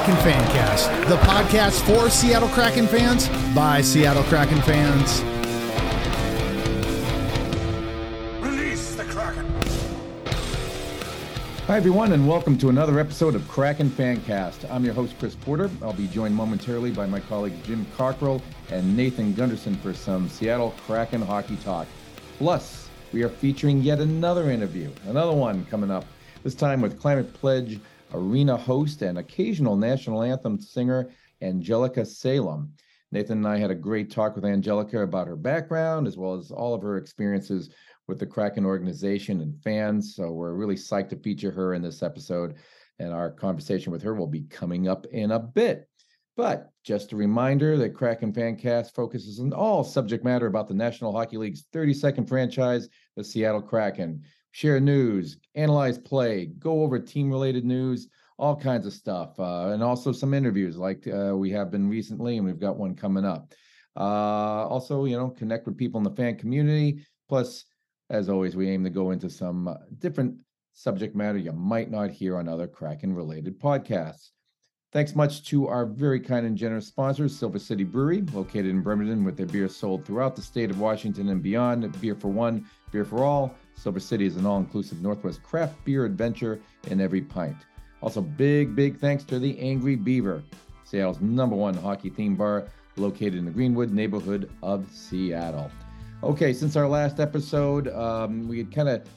Kraken Fancast, the podcast for Seattle Kraken fans by Seattle Kraken fans. Release the Kraken. Hi, everyone, and welcome to another episode of Kraken Fancast. I'm your host, Chris Porter. I'll be joined momentarily by my colleagues Jim Cockrell and Nathan Gunderson for some Seattle Kraken hockey talk. Plus, we are featuring yet another interview, another one coming up, this time with Climate Pledge arena host and occasional national anthem singer Angelica Salem. Nathan and I had a great talk with Angelica about her background as well as all of her experiences with the Kraken organization and fans. So we're really psyched to feature her in this episode. And our conversation with her will be coming up in a bit. But just a reminder that Kraken Fancast focuses on all subject matter about the National Hockey League's 32nd franchise, the Seattle Kraken share news, analyze play, go over team related news, all kinds of stuff, uh, and also some interviews like uh, we have been recently, and we've got one coming up. Uh, also, you know, connect with people in the fan community. Plus, as always, we aim to go into some uh, different subject matter you might not hear on other Kraken related podcasts. Thanks much to our very kind and generous sponsors, Silver City Brewery, located in Bremerton, with their beer sold throughout the state of Washington and beyond. Beer for one, beer for all. Silver City is an all inclusive Northwest craft beer adventure in every pint. Also, big, big thanks to the Angry Beaver, Seattle's number one hockey theme bar located in the Greenwood neighborhood of Seattle. Okay, since our last episode, um, we had kind of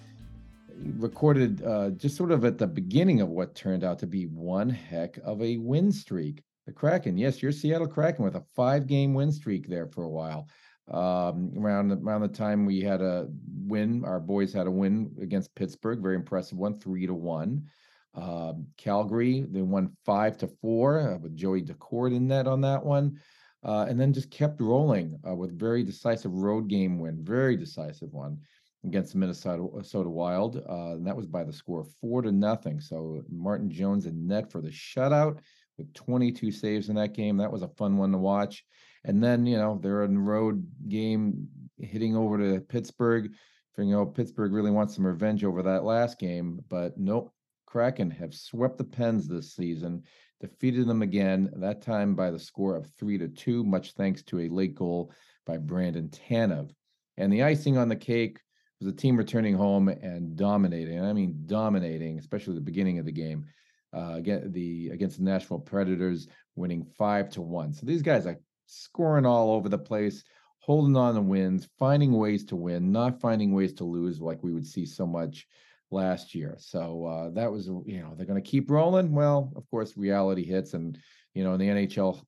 recorded uh, just sort of at the beginning of what turned out to be one heck of a win streak. The Kraken, yes, your Seattle Kraken with a five game win streak there for a while um, around around the time we had a win. Our boys had a win against Pittsburgh, very impressive one, three to one. Uh, Calgary they won five to four uh, with Joey Daccord in net on that one, uh, and then just kept rolling uh, with very decisive road game win, very decisive one against the Minnesota, Minnesota Wild, uh, and that was by the score four to nothing. So Martin Jones in net for the shutout with 22 saves in that game. That was a fun one to watch. And then, you know, they're the road game hitting over to Pittsburgh. Figuring out Pittsburgh really wants some revenge over that last game, but nope. Kraken have swept the Pens this season, defeated them again, that time by the score of three to two, much thanks to a late goal by Brandon Tanev. And the icing on the cake was the team returning home and dominating. I mean, dominating, especially the beginning of the game. Uh, against the against the Nashville Predators, winning five to one. So these guys are scoring all over the place, holding on to wins, finding ways to win, not finding ways to lose like we would see so much last year. So uh, that was, you know, they're going to keep rolling. Well, of course, reality hits, and you know, in the NHL,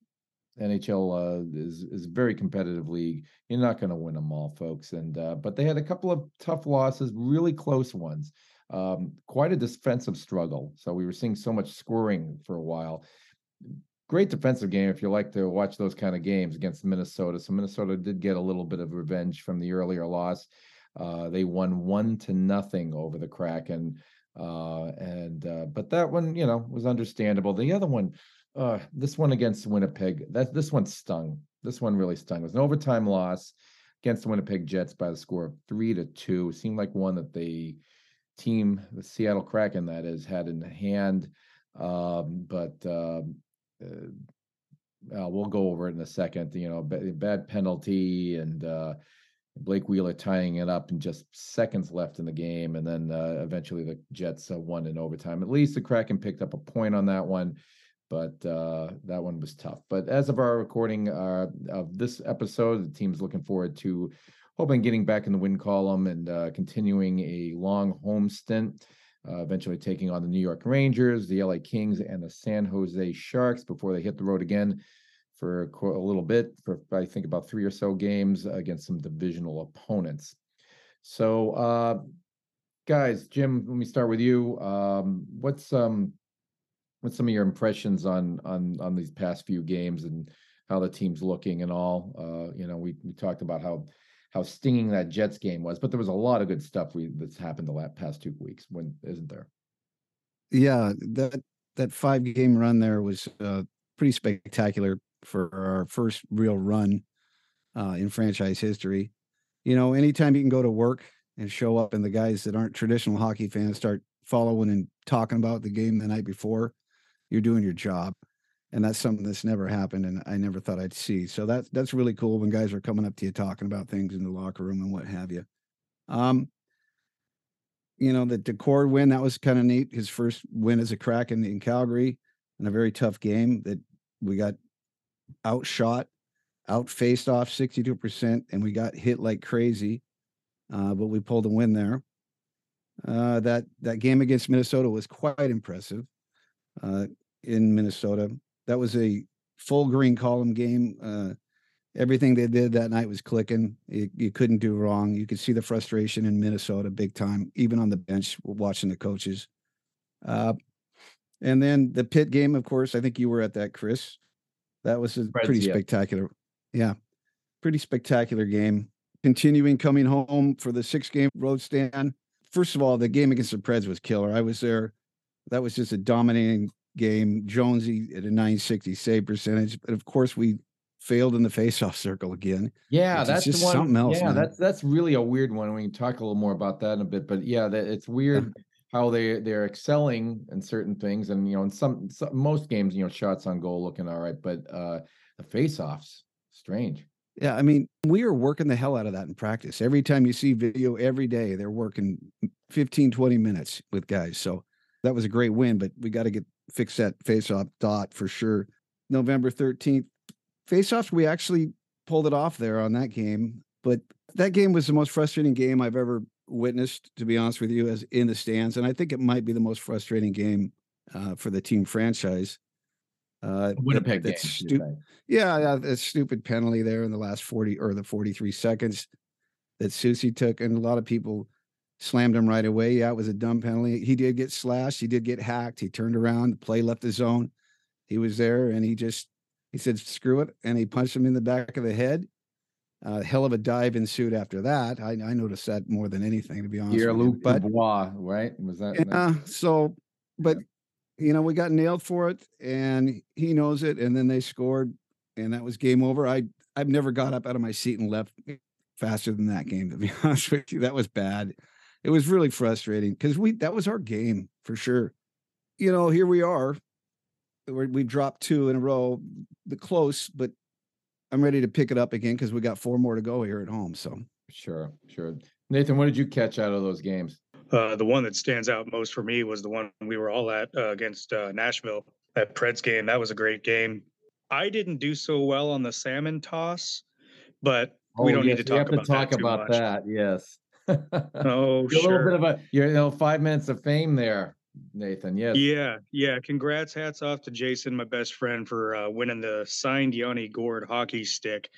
NHL uh, is is a very competitive league. You're not going to win them all, folks. And uh, but they had a couple of tough losses, really close ones. Um, quite a defensive struggle. So we were seeing so much scoring for a while great defensive game if you like to watch those kind of games against Minnesota. So Minnesota did get a little bit of revenge from the earlier loss. Uh, they won one to nothing over the Kraken, uh, and uh, but that one, you know, was understandable. The other one, uh, this one against Winnipeg, that this one stung. This one really stung. It was an overtime loss against the Winnipeg Jets by the score of three to two. It seemed like one that the team, the Seattle Kraken, that is, had in hand. Um, but um, uh, we'll go over it in a second. You know, bad penalty and uh, Blake Wheeler tying it up in just seconds left in the game, and then uh, eventually the Jets uh, won in overtime. At least the Kraken picked up a point on that one, but uh, that one was tough. But as of our recording uh, of this episode, the team's looking forward to hoping getting back in the win column and uh, continuing a long home stint uh, eventually taking on the New York Rangers, the LA Kings, and the San Jose Sharks before they hit the road again for a little bit, for I think about three or so games against some divisional opponents. So, uh, guys, Jim, let me start with you. Um, what's um, what's some of your impressions on on on these past few games and how the team's looking and all? Uh, you know, we we talked about how how stinging that Jets game was, but there was a lot of good stuff we that's happened the last past two weeks. When isn't there? Yeah, that that five game run there was uh, pretty spectacular for our first real run uh, in franchise history. You know, anytime you can go to work and show up, and the guys that aren't traditional hockey fans start following and talking about the game the night before, you're doing your job. And that's something that's never happened, and I never thought I'd see. So that that's really cool when guys are coming up to you talking about things in the locker room and what have you. Um, you know, the Daccord win that was kind of neat. His first win as a Kraken in Calgary in a very tough game that we got outshot, out faced off 62%, and we got hit like crazy. Uh, but we pulled a win there. Uh, that that game against Minnesota was quite impressive uh, in Minnesota. That was a full green column game. Uh, everything they did that night was clicking. You, you, couldn't do wrong. You could see the frustration in Minnesota big time, even on the bench watching the coaches. Uh, and then the pit game, of course, I think you were at that, Chris. That was a pretty spectacular. Yeah, pretty spectacular game. Continuing coming home for the six game road stand. First of all, the game against the Preds was killer. I was there. That was just a dominating game. Jonesy at a 960 save percentage. But of course, we failed in the faceoff circle again. Yeah, that's just one, something else. Yeah, man. that's that's really a weird one. We can talk a little more about that in a bit. But yeah, that it's weird how they they're excelling in certain things, and you know, in some, some most games, you know, shots on goal looking all right, but uh the faceoffs, strange. Yeah, I mean, we are working the hell out of that in practice. Every time you see video every day, they're working 15, 20 minutes with guys. So that was a great win, but we got to get fix that faceoff dot for sure. November 13th, faceoffs, we actually pulled it off there on that game. But that game was the most frustrating game I've ever witnessed, to be honest with you, as in the stands. And I think it might be the most frustrating game uh, for the team franchise. Uh, Winnipeg that, game, stu- yeah, yeah, that stupid penalty there in the last 40 or the 43 seconds that Soucy took. And a lot of people slammed him right away. Yeah, it was a dumb penalty. He did get slashed. He did get hacked. He turned around, the play left the zone. He was there and he just, he said, screw it. And he punched him in the back of the head. Uh, hell of a dive ensued after that. I, I noticed that more than anything, to be honest. Pierre Luc Dubois, right? Was that? Yeah. So, but you know, we got nailed for it, and he knows it. And then they scored, and that was game over. I I've never got up out of my seat and left faster than that game. To be honest with you, that was bad. It was really frustrating because we that was our game for sure. You know, here we are. we dropped two in a row, the close, but I'm ready to pick it up again because we got four more to go here at home. So sure, sure. Nathan, what did you catch out of those games? Uh, the one that stands out most for me was the one we were all at uh, against uh, Nashville. That Preds game, that was a great game. I didn't do so well on the salmon toss, but oh, we don't yes, need to talk about, to talk that, about that. Yes. Oh, sure. A little bit of a you know five minutes of fame there. Nathan. Yes. Yeah, yeah. Congrats, hats off to Jason, my best friend, for uh, winning the signed Yanni Gourde hockey stick.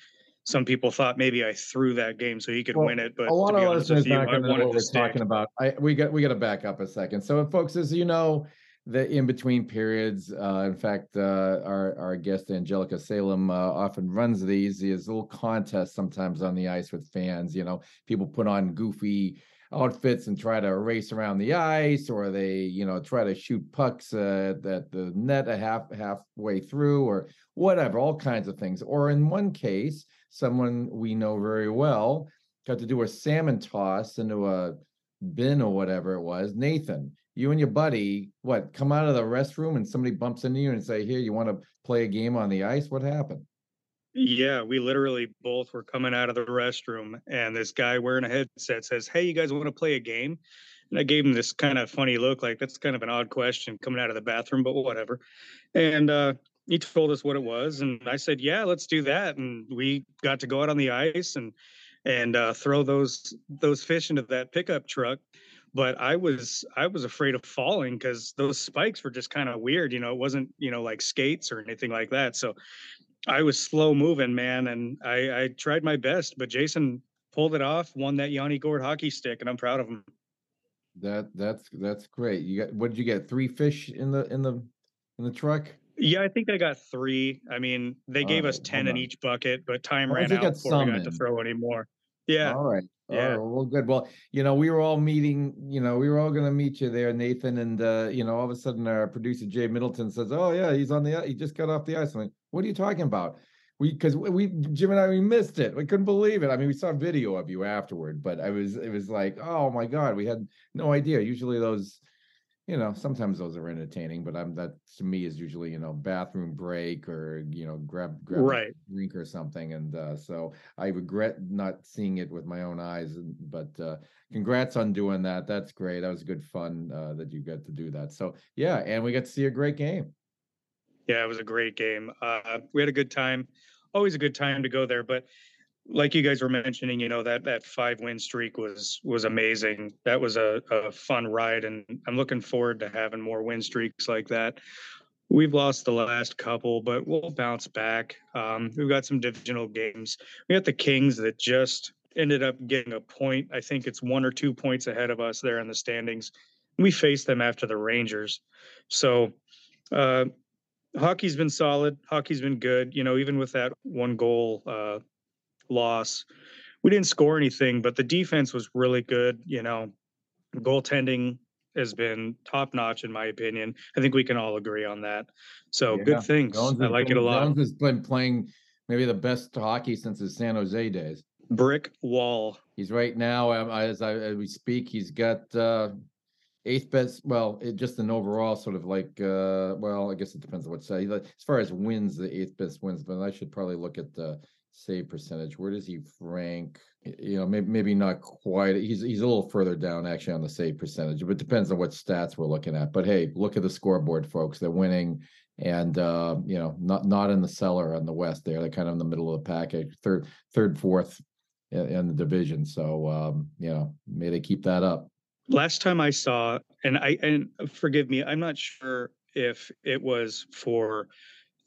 Some people thought maybe I threw that game so he could well, win it, but a lot of listeners not going to know what we're stick. talking about. I, we got we got to back up a second. So, folks, as you know, the in between periods. Uh, in fact, uh, our our guest Angelica Salem uh, often runs these. These little contests sometimes on the ice with fans. You know, people put on goofy outfits and try to race around the ice, or they, you know, try to shoot pucks at the net a half halfway through, or whatever, all kinds of things. Or in one case, someone we know very well got to do a salmon toss into a bin or whatever it was. Nathan, you and your buddy, what, come out of the restroom and somebody bumps into you and say, "Here, you want to play a game on the ice?" What happened? Yeah, we literally both were coming out of the restroom, and this guy wearing a headset says, "Hey, you guys want to play a game?" And I gave him this kind of funny look, like that's kind of an odd question coming out of the bathroom, but whatever. And uh, he told us what it was, and I said, "Yeah, let's do that." And we got to go out on the ice and and uh, throw those those fish into that pickup truck. But I was I was afraid of falling because those spikes were just kind of weird. You know, it wasn't you know like skates or anything like that. So I was slow moving, man, and I, I tried my best, but Jason pulled it off, won that Yanni Gourde hockey stick, and I'm proud of him. That that's that's great. You got what did you get? Three fish in the in the in the truck? Yeah, I think I got three. I mean, they gave us ten in each bucket, but time ran out before we got to throw any more. Yeah. All right. Yeah. Right. Well, good. Well, you know, we were all meeting, you know, we were all going to meet you there, Nathan. And, uh, you know, all of a sudden our producer, Jay Middleton says, Oh, yeah, he's on the, he just got off the ice. I'm like, what are you talking about? We, cause we, Jim and I, we missed it. We couldn't believe it. I mean, we saw video of you afterward, but I was, it was like, oh my God, we had no idea. Usually those, you know, sometimes those are entertaining, but I'm that to me is usually you know bathroom break or you know grab grab Right. a drink or something, and uh, so I regret not seeing it with my own eyes. But uh, congrats on doing that. That's great. That was good fun uh, that you got to do that. So yeah, and we got to see a great game. Yeah, it was a great game. Uh, we had a good time. Always a good time to go there. But like you guys were mentioning, you know that that five win streak was was amazing. That was a, a fun ride, and I'm looking forward to having more win streaks like that. We've lost the last couple, but we'll bounce back. Um, we've got some divisional games. We got the Kings that just ended up getting a point. I think it's one or two points ahead of us there in the standings. We faced them after the Rangers, so. Uh, hockey's been solid. Hockey's been good. You know, even with that one goal uh, loss, we didn't score anything, but the defense was really good. You know, goaltending has been top notch in my opinion. I think we can all agree on that. So Yeah, good things. Jones I like it a lot. Jones has been playing maybe the best hockey since his San Jose days. Brick wall. He's right now, um, as I, as we speak, he's got, uh, eighth best, well, it just an overall sort of like, uh, well, I guess it depends on what side. As far as wins, the eighth best wins, but I should probably look at the save percentage. Where does he rank? You know, maybe, maybe not quite. He's, he's a little further down actually on the save percentage, but depends on what stats we're looking at. But hey, look at the scoreboard, folks. They're winning and, uh, you know, not, not in the cellar on the west there. They're kind of in the middle of the package, third, third, fourth in, in the division. So, um, you know, may they keep that up. Last time I saw, and I and forgive me, I'm not sure if it was for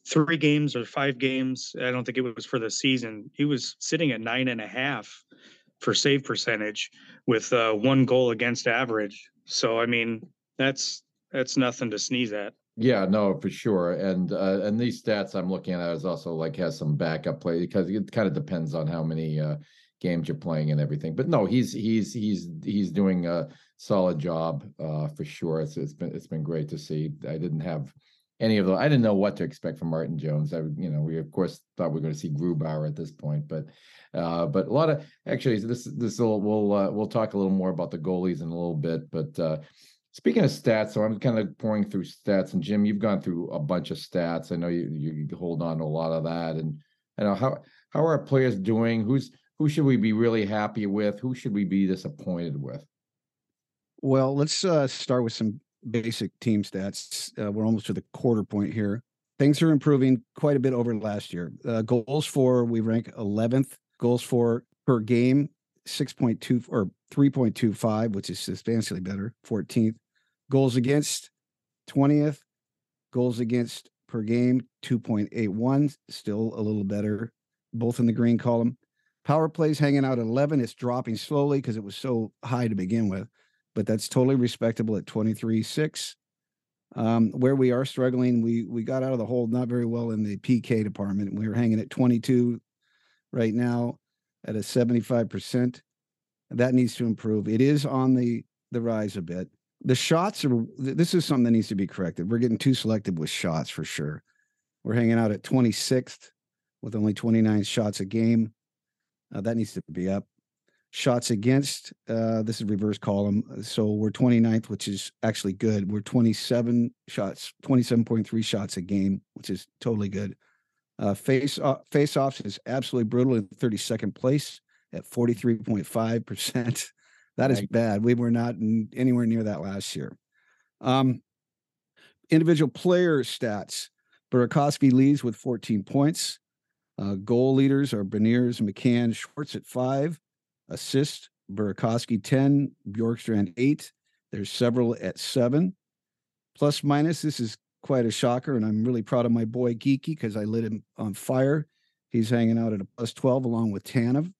three games or five games. I don't think it was for the season. He was sitting at nine and a half for save percentage with uh, one goal against average. So I mean, that's that's nothing to sneeze at. Yeah, no, for sure. And uh, and these stats I'm looking at is also like has some backup play because it kind of depends on how many uh, games you're playing and everything. But no, he's he's he's he's doing a solid job uh, for sure. It's it's been it's been great to see. I didn't have any of the I didn't know what to expect from Martin Jones. I you know we of course thought we were going to see Grubauer at this point, but uh, but a lot of actually this this will we'll uh, we'll talk a little more about the goalies in a little bit, but. Uh, Speaking of stats, so I'm kind of pouring through stats, and Jim, you've gone through a bunch of stats. I know you you hold on to a lot of that, and you know how how are our players doing? Who's who should we be really happy with? Who should we be disappointed with? Well, let's uh, start with some basic team stats. Uh, we're almost to the quarter point here. Things are improving quite a bit over last year. Uh, goals for we rank 11th. Goals for per game 6.2 or 3.25, which is substantially better. 14th. Goals against 20th. Goals against per game 2.81, still a little better. Both in the green column. Power plays hanging out at 11. It's dropping slowly because it was so high to begin with but that's totally respectable at 23-6. Um, where we are struggling, we we got out of the hole not very well in the PK department. We were hanging at 22 right now at a 75%. That needs to improve. It is on the the rise a bit. The shots are this is something that needs to be corrected. We're getting too selective with shots for sure. We're hanging out at 26th with only 29 shots a game. Uh, that needs to be up shots against uh this is reverse column. So we're 29th which is actually good. We're 27 shots 27.3 shots a game which is totally good. Uh face off face offs is absolutely brutal in 32nd place at 43.5 percent. That is Right. bad. We were not in, anywhere near that last year. Um individual player stats. Burakovsky leads with 14 points. Uh, goal leaders are Beniers, McCann, Schwartz at five assist Burakovsky 10, Bjorkstrand 8. There's several at 7. Plus minus, this is quite a shocker, and I'm really proud of my boy Geekie because I lit him on fire. He's hanging out at a plus 12 along with Tanev.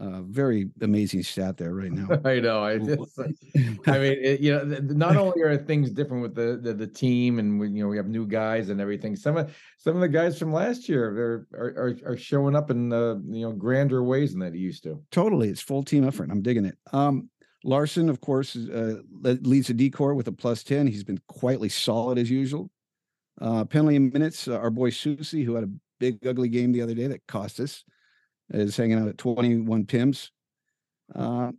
Uh, very amazing stat there right now. I know. I just, I mean, it, you know, not only are things different with the, the the team, and we, you know, we have new guys and everything. Some of some of the guys from last year they're are are, are showing up in uh, you know grander ways than they used to. totally, it's full team effort. I'm digging it. Um, Larsson, of course, uh, leads the decor with a plus 10. He's been quietly solid as usual. Uh, penalty in minutes, uh, our boy Soucy, who had a big, ugly game the other day that cost us, is hanging out at 21 pims. Uh,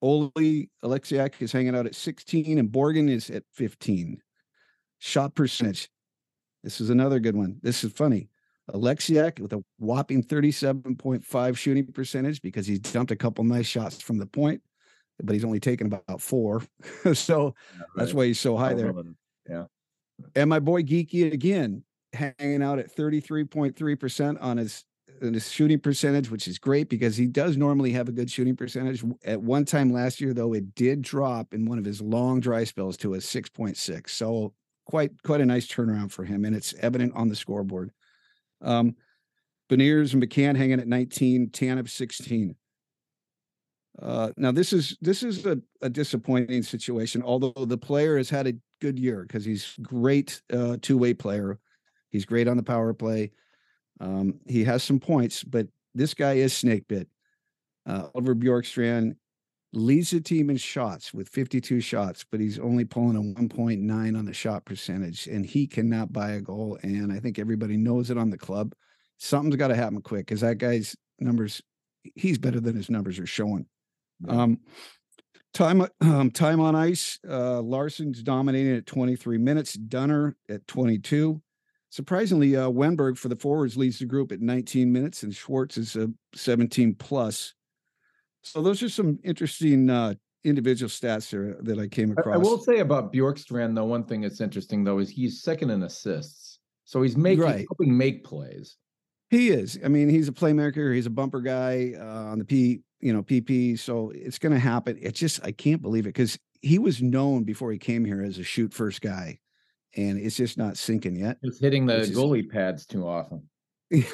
Oli Oleksiak is hanging out at 16, and Borgen is at 15. Shot percentage. This is another good one. This is funny. Oleksiak with a whopping 37.5 shooting percentage because he's dumped a couple nice shots from the point, but he's only taken about four. so Yeah, that's why he's so high there. Yeah. And my boy Geekie again, hanging out at 33.3% on his on his shooting percentage, which is great because he does normally have a good shooting percentage. At one time last year, though, it did drop in one of his long dry spells to a 6.6. So quite quite a nice turnaround for him, and it's evident on the scoreboard. Um, Beniers and McCann hanging at 19, Tanev 16. Uh, now this is this is a, a disappointing situation, although the player has had a good year because he's great uh, two-way player. He's great on the power play. Um, he has some points, but this guy is snake bit. Uh, Oliver Bjorkstrand leads the team in shots with 52 shots, but he's only pulling a 1.9 on the shot percentage, and he cannot buy a goal. And I think everybody knows it on the club. Something's got to happen quick because that guy's numbers, he's better than his numbers are showing. Yeah. Um, time um, time on ice. Uh, Larsson's dominating at 23 minutes. Dunner at 22. Surprisingly, uh, Wennberg for the forwards leads the group at 19 minutes, and Schwartz is a 17 plus. So those are some interesting uh, individual stats here that I came across. I will say about Bjorkstrand though, one thing that's interesting though is he's second in assists, so he's making Right. helping make plays. He is. I mean, he's a playmaker. He's a bumper guy uh, on the P, you know, PP. So it's going to happen. It's just I can't believe it because he was known before he came here as a shoot first guy, and it's just not sinking yet. Just hitting the Which is- goalie pads too often.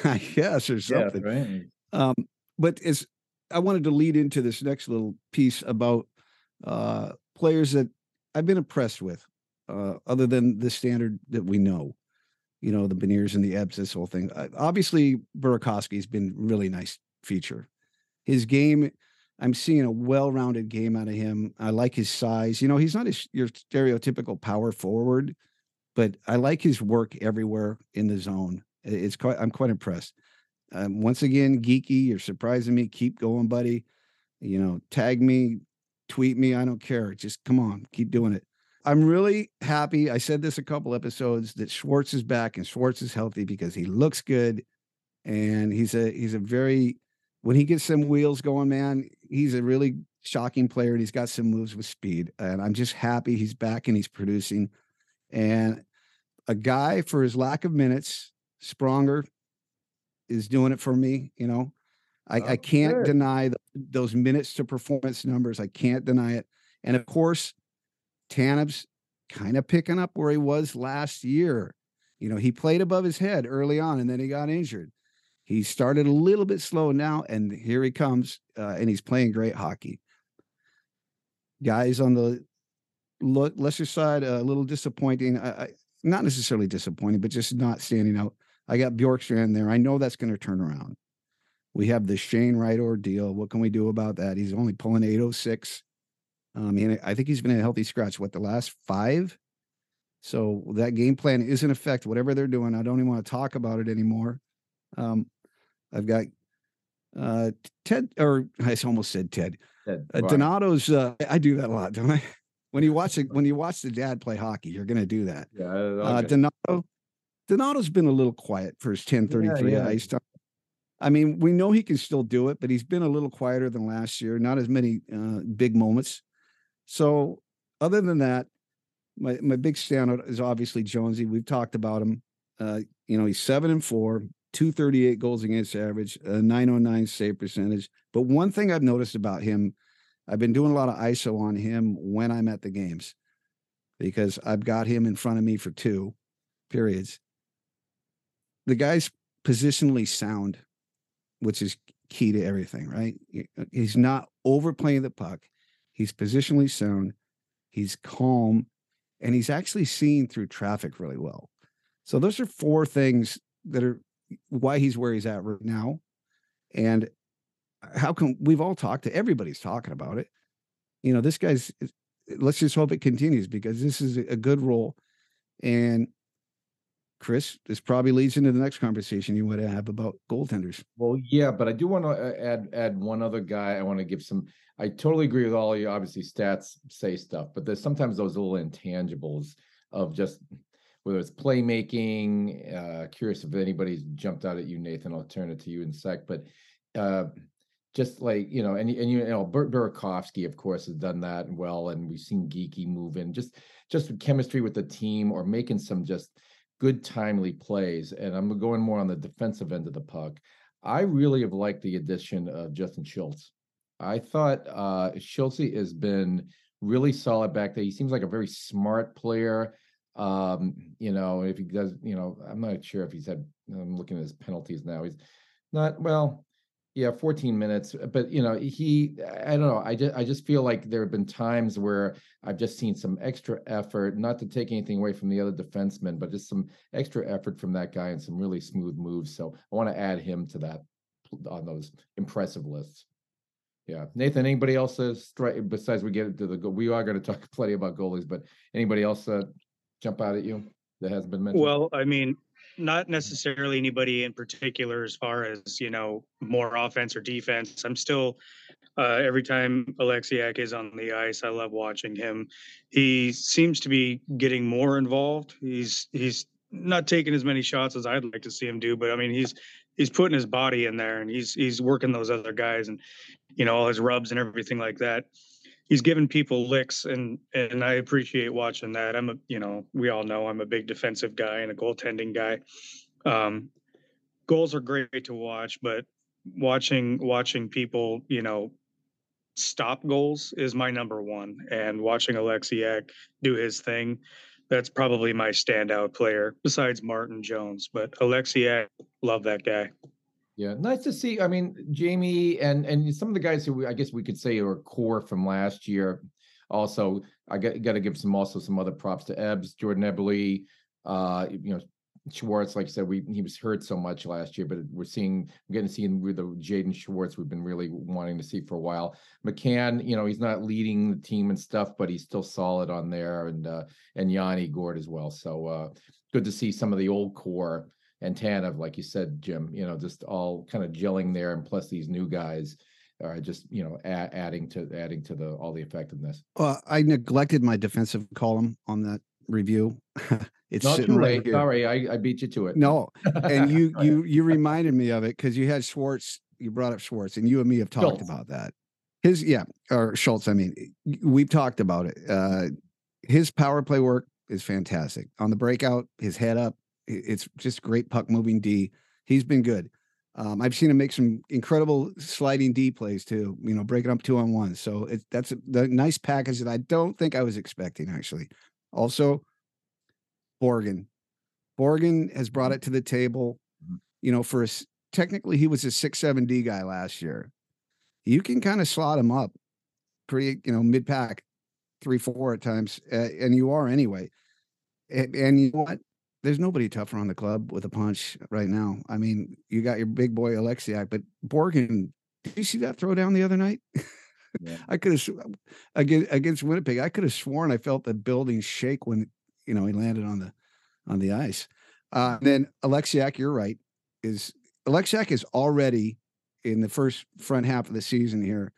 I guess or something. right. Um, but as I wanted to lead into this next little piece about uh, players that I've been impressed with, uh, other than the standard that we know, you know, the Beniers and the Ebbs, this whole thing. Uh, obviously, Burakovsky's been really nice feature. His game, I'm seeing a well-rounded game out of him. I like his size. You know, he's not a, your stereotypical power forward, but I like his work everywhere in the zone. It's quite. I'm quite impressed. Um, once again, Geekie, you're surprising me. Keep going, buddy. You know, tag me, tweet me. I don't care. Just come on, keep doing it. I'm really happy. I said this a couple episodes that Schwartz is back and Schwartz is healthy because he looks good, and he's a he's a very when he gets some wheels going, man, he's a really shocking player and he's got some moves with speed. And I'm just happy he's back and he's producing. And a guy for his lack of minutes, Spronger, is doing it for me. You know, I, I Oh, can't good. deny th- those minutes to performance numbers. I can't deny it. And of course, Tanev's kind of picking up where he was last year. You know, he played above his head early on and then he got injured. He started a little bit slow now, and here he comes, uh, and he's playing great hockey. Guys on the lesser side, a little disappointing. I, I, not necessarily disappointing, but just not standing out. I got Bjorkstrand there. I know that's going to turn around. We have the Shane Wright ordeal. What can we do about that? He's only pulling 806. I mean, I think he's been a healthy scratch, what, the last five? So that game plan is in effect. Whatever they're doing, I don't even want to talk about it anymore. Um, I've got uh, Ted, or I almost said Ted. Ted, Uh. Donato's. Uh, I do that a lot, don't I? When you watch it, when you watch the dad play hockey, you're going to do that. Yeah, Uh, okay. Donato, Donato's been a little quiet for his 1033 yeah. ice time. I mean, we know he can still do it, but he's been a little quieter than last year. Not as many uh, big moments. So, other than that, my my big standout is obviously Jonesy. We've talked about him. Uh, you know, he's seven and four, 238 goals against average, a 909 save percentage. But one thing I've noticed about him, I've been doing a lot of ISO on him when I'm at the games because I've got him in front of me for two periods. The guy's positionally sound, which is key to everything, right? Uh, he's not overplaying the puck. He's positionally sound. He's calm, and he's actually seeing through traffic really well. So those are four things that are why he's where he's at right now. And how come we've all talked to everybody's talking about it? You know, this guy's let's just hope it continues because this is a good role. And Chris, this probably leads into the next conversation you want to have about goaltenders. Well, yeah, but I do want to add add one other guy. I want to give some. I totally agree with all you. Obviously, stats say stuff, but there's sometimes those little intangibles of just whether it's playmaking. Uh, curious if anybody's jumped out at you, Nathan. I'll turn it to you in a sec, but uh, just like you know, and and you know, Bert Burakovsky, of course, has done that well, and we've seen Geekie move in. Just just chemistry with the team or making some just good timely plays. And I'm going more on the defensive end of the puck. I really have liked the addition of Justin Schultz. I thought uh Schultz has been really solid back there. He seems like a very smart player. Um, you know, if he does, you know, I'm not sure if he's had I'm looking at his penalties now. He's not well, yeah, 14 minutes. Uh, but you know, he I don't know. I just I just feel like there have been times where I've just seen some extra effort, not to take anything away from the other defensemen, but just some extra effort from that guy and some really smooth moves. So I want to add him to that on those impressive lists. Yeah, Nathan. Anybody else stri- besides we get into the we are going to talk plenty about goalies, but anybody else uh, jump out at you that hasn't been mentioned? Well, I mean, not necessarily anybody in particular as far as you know more offense or defense i'm still uh, every time Oleksiak is on the ice, I love watching him. He seems to be getting more involved. He's he's not taking as many shots as I'd like to see him do, but I mean he's he's putting his body in there and he's he's working those other guys and you know all his rubs and everything like that he's giving people licks and and I appreciate watching that. I'm a you know, we all know I'm a big defensive guy and a goaltending guy. Um goals are great to watch, but watching watching people, you know, stop goals is my number one. And watching Oleksiak do his thing, that's probably my standout player besides Martin Jones. But Oleksiak, love that guy. Yeah, nice to see. I mean, Jamie and and some of the guys who we, I guess we could say are core from last year. Also, I got, got to give some also some other props to Ebbs, Jordan Eberle, uh, you know, Schwartz. Like I said, we he was hurt so much last year, but we're seeing we're getting to see him with the Jaden Schwartz we've been really wanting to see for a while. McCann, you know, he's not leading the team and stuff, but he's still solid on there, and uh, and Yanni Gourde as well. So uh, good to see some of the old core and Tanev, like you said, Jim, you know, just all kind of gelling there, and plus these new guys are just you know a- adding to adding to the all the effectiveness. Well, I neglected my defensive column on that review. it's not too late. Right Sorry, I, I beat you to it. No, and you you you reminded me of it because you had Schwartz. You brought up Schwartz, and you and me have talked Schultz. about that. His yeah, or Schultz. I mean, we've talked about it. Uh, his power play work is fantastic on the breakout. His head up, it's just great puck moving D. He's been good. Um, I've seen him make some incredible sliding D plays too. You know, breaking up two on one. So it, that's a, the nice package that I don't think I was expecting actually. Also, Borgen. Borgen has brought it to the table. Mm-hmm. You know, for a, technically he was a six seven D guy last year. You can kind of slot him up, pretty you know mid pack, three four at times, uh, and you are anyway. And, and you know what? There's nobody tougher on the club with a punch right now. I mean, you got your big boy Oleksiak, but Borgen, did you see that throw down the other night? Yeah. I could have against against Winnipeg. I could have sworn I felt the building shake when you know he landed on the on the ice. Uh, then Oleksiak, you're right. Is Oleksiak is already in the first front half of the season here,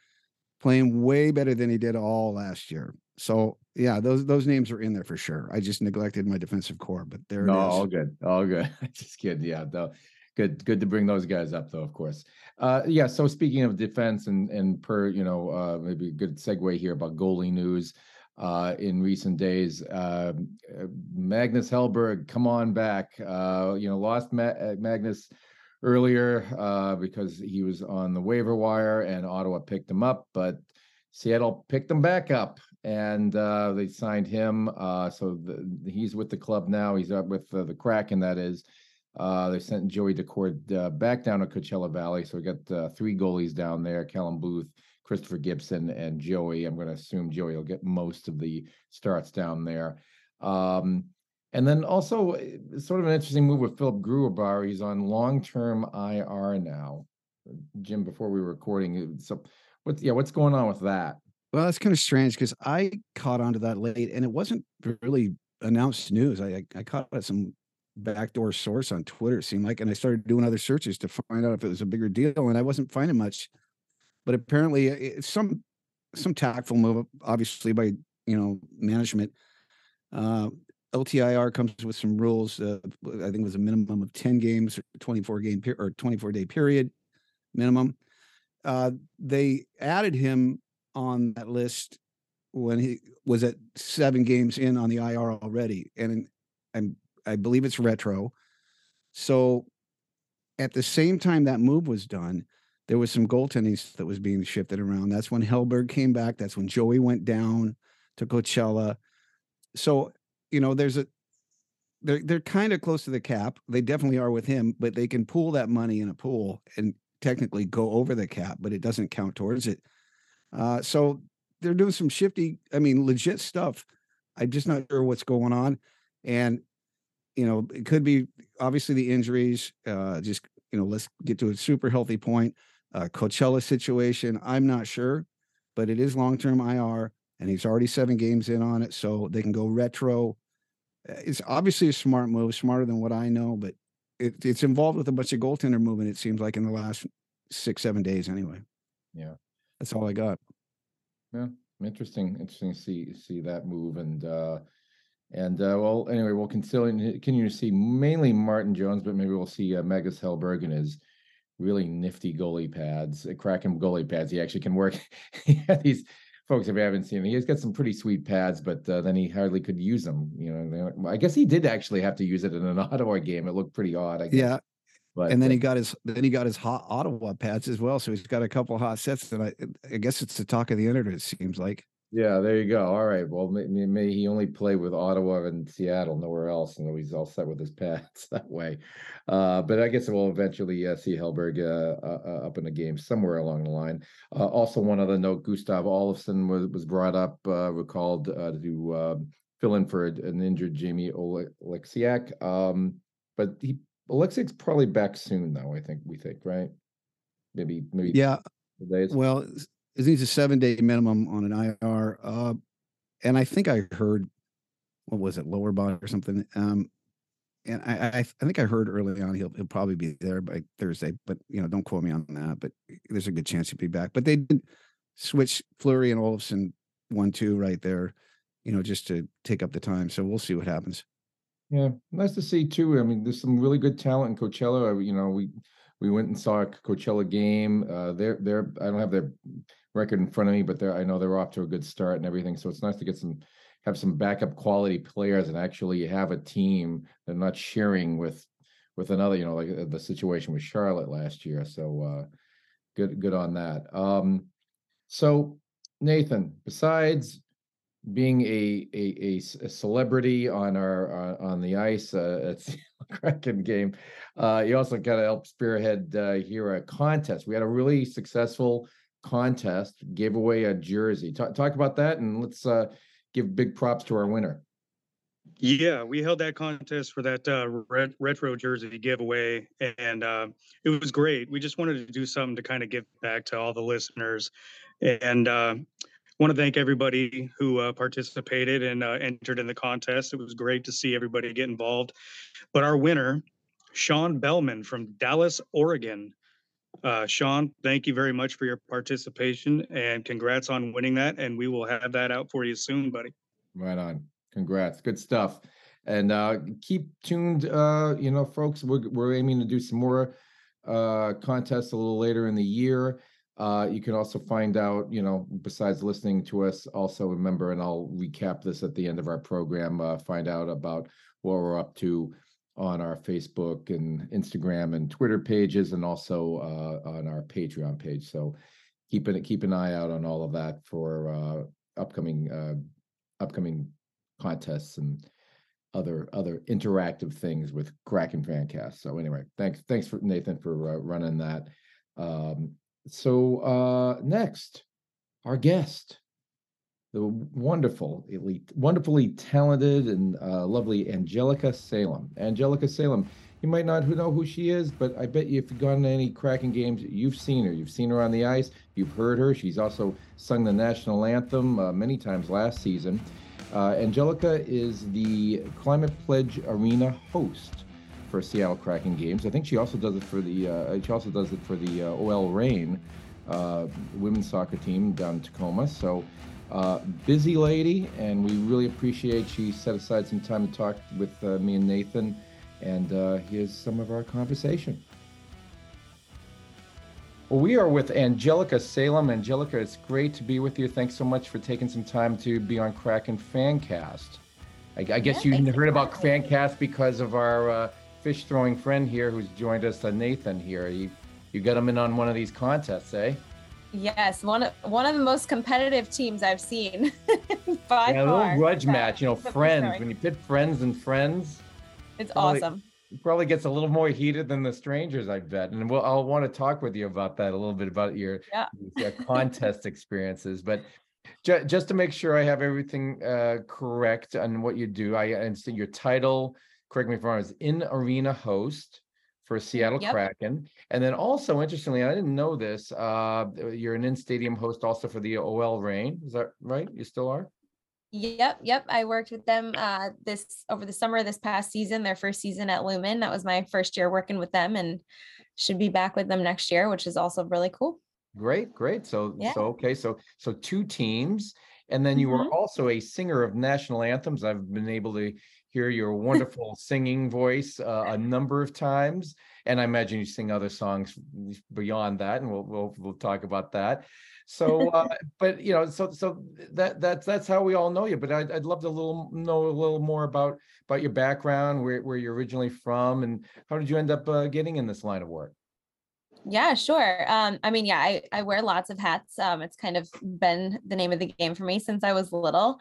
playing way better than he did all last year. So yeah, those those names are in there for sure. I just neglected my defensive core, but there no, all good, all good. just kidding. Yeah, though, good, good to bring those guys up, though. Of course. Uh, yeah. So speaking of defense, and and per you know, uh, maybe a good segue here about goalie news. Uh, in recent days, uh, Magnus Hellberg, come on back. Uh, you know, lost Ma- uh, Magnus earlier uh, because he was on the waiver wire and Ottawa picked him up, but Seattle picked him back up and uh, they signed him. Uh, so the, he's with the club now. He's up with uh, the Kraken, that is. Uh, they sent Joey Daccord uh, back down to Coachella Valley. So we got uh, three goalies down there Callum Booth, Christopher Gibson, and Joey. I'm going to assume Joey will get most of the starts down there. Um, and then also, sort of an interesting move with Philip Grubauer. He's on long term IR now. Jim, before we were recording, so what's yeah, what's going on with that? Well, that's kind of strange because I caught onto that late, and it wasn't really announced news. I I, I caught it some backdoor source on Twitter. It seemed like, and I started doing other searches to find out if it was a bigger deal, and I wasn't finding much. But apparently, it's some some tactful move, obviously by you know management. Uh, LTIR comes with some rules. Uh, I think it was a minimum of ten games, or twenty four game per- or twenty four day period minimum. Uh, they added him on that list when he was at seven games in on the IR already, and I'm I believe it's retro. So at the same time that move was done, there was some goaltending that was being shifted around. That's when Hellberg came back. That's when Joey went down to Coachella. So, you know, there's a they're they're kind of close to the cap. They definitely are with him, but they can pool that money in a pool and technically go over the cap, but it doesn't count towards it. Uh, so they're doing some shifty, I mean, legit stuff. I'm just not sure what's going on. And, you know, it could be obviously the injuries. Uh, just, you know, let's get to a super healthy point. Uh, Coachella situation, I'm not sure, but it is long term IR and he's already seven games in on it. So they can go retro. Uh, it's obviously a smart move, smarter than what I know, but it, it's involved with a bunch of goaltender movement, it seems like in the last six, seven days anyway. Yeah. That's all I got. Yeah, interesting. Interesting to see see that move and uh and uh well anyway we'll continue continue to see mainly Martin Jones, but maybe we'll see uh, Magnus Hellberg and his really nifty goalie pads, uh, cracking goalie pads. He actually can work. these folks if you haven't seen him, he's got some pretty sweet pads, but uh, then he hardly could use them. You know, I guess he did actually have to use it in an Ottawa game. It looked pretty odd. I guess. Yeah, but and then uh, he got his then he got his hot Ottawa pads as well. So he's got a couple hot sets, and I I guess it's the talk of the internet. It seems like. Yeah, there you go. All right. Well, may, may, he only play with Ottawa and Seattle, nowhere else, and he's all set with his pads that way. Uh, but I guess we'll eventually uh, see Hellberg uh, uh, up in the game somewhere along the line. Uh, also, one other note: Gustav Olofsson was was brought up, uh, recalled uh, to um, fill in for an injured Jamie Oleksiak. Um, but he Oleksiak's probably back soon, though. I think we think right. Maybe maybe Yeah. days. Well, it needs a seven day minimum on an IR. Uh, and I think I heard, what was it, lower body or something. Um, and I, I, I think I heard early on he'll he'll probably be there by Thursday, but you know, don't quote me on that. But there's a good chance he'll be back. But they did switch Fleury and Olofsson one two right there, you know, just to take up the time. So we'll see what happens. Yeah, nice to see too. I mean, there's some really good talent in Coachella. Uh, You know, we we went and saw a Coachella game. Uh, they're they're I don't have their record in front of me, but they're I know they're off to a good start and everything. So it's nice to get some have some backup quality players and actually have a team that not sharing with with another. You know, like uh, the situation with Charlotte last year. So uh, good good on that. Um, so Nathan, besides being a, a, a celebrity on our uh, on the ice uh, at the Kraken game, uh, you also got to help spearhead uh, here a contest. We had a really successful contest, gave away a jersey. Talk talk about that, and let's uh, give big props to our winner. Yeah, we held that contest for that uh, ret- retro jersey giveaway, and uh, it was great. We just wanted to do something to kind of give back to all the listeners, and uh, want to thank everybody who uh, participated and uh, entered in the contest. It was great to see everybody get involved. But our winner, Sean Bellman from Dallas, Oregon. Uh, Sean, thank you very much for your participation, and congrats on winning that. And we will have that out for you soon, buddy. Right on. Congrats. Good stuff. And uh, keep tuned. Uh, you know, folks, we're, we're aiming to do some more uh, contests a little later in the year. Uh, you can also find out, you know, besides listening to us, also remember, and I'll recap this at the end of our program, uh, find out about what we're up to on our Facebook and Instagram and Twitter pages, and also uh, on our Patreon page. So keep an keep an eye out on all of that for uh, upcoming uh, upcoming contests and other other interactive things with Kraken Fancast. So anyway, thanks thanks for Nathan for uh, running that. Um, so uh, next, our guest, the wonderful, elite, wonderfully talented and uh, lovely Angelica Salem. Angelica Salem. You might not know who she is, but I bet you if you've gone to any Kraken games, you've seen her. You've seen her on the ice. You've heard her. She's also sung the national anthem uh, many times last season. Uh, Angelica is the Climate Pledge Arena host for Seattle Kraken games. I think she also does it for the uh, she also does it for the uh, OL Reign uh, women's soccer team down in Tacoma. So uh, busy lady, and we really appreciate she set aside some time to talk with uh, me and Nathan. And uh, here's some of our conversation. Well, we are with Angelica Salem. Angelica, it's great to be with you. Thanks so much for taking some time to be on Kraken Fancast. I, I guess Yeah, you heard about. Fancast because of our uh, fish throwing friend here who's joined us, uh, Nathan here. You, you got him in on one of these contests, eh? Yes, one of one of the most competitive teams I've seen by yeah, a little grudge match, you know, friends. When you pit friends and friends, It's probably- awesome. it probably gets a little more heated than the strangers, I bet. And we'll, I'll want to talk with you about that a little bit about your Yeah. uh, contest experiences. But ju- just to make sure I have everything uh, correct on what you do, I understand your title, correct me if I'm wrong, is in arena host for Seattle Yep. Kraken. And then also, interestingly, I didn't know this, uh, you're an in stadium host also for the OL Reign. Is that right? You still are? Yep, yep. I worked with them uh this over the summer this past season, their first season at Lumen. That was my first year working with them and should be back with them next year, which is also really cool. Great, great. So, Yeah. so okay, so so two teams, and then you were Mhm. also a singer of national anthems. I've been able to hear your wonderful singing voice uh, a number of times, and I imagine you sing other songs beyond that, and we'll we'll we'll talk about that. So, uh, but you know, so so that that's that's how we all know you. But I'd I'd love to little know a little more about about your background, where where you're originally from, and how did you end up uh, getting in this line of work? Yeah, sure. Um, I mean, yeah, I, I wear lots of hats. Um, it's kind of been the name of the game for me since I was little.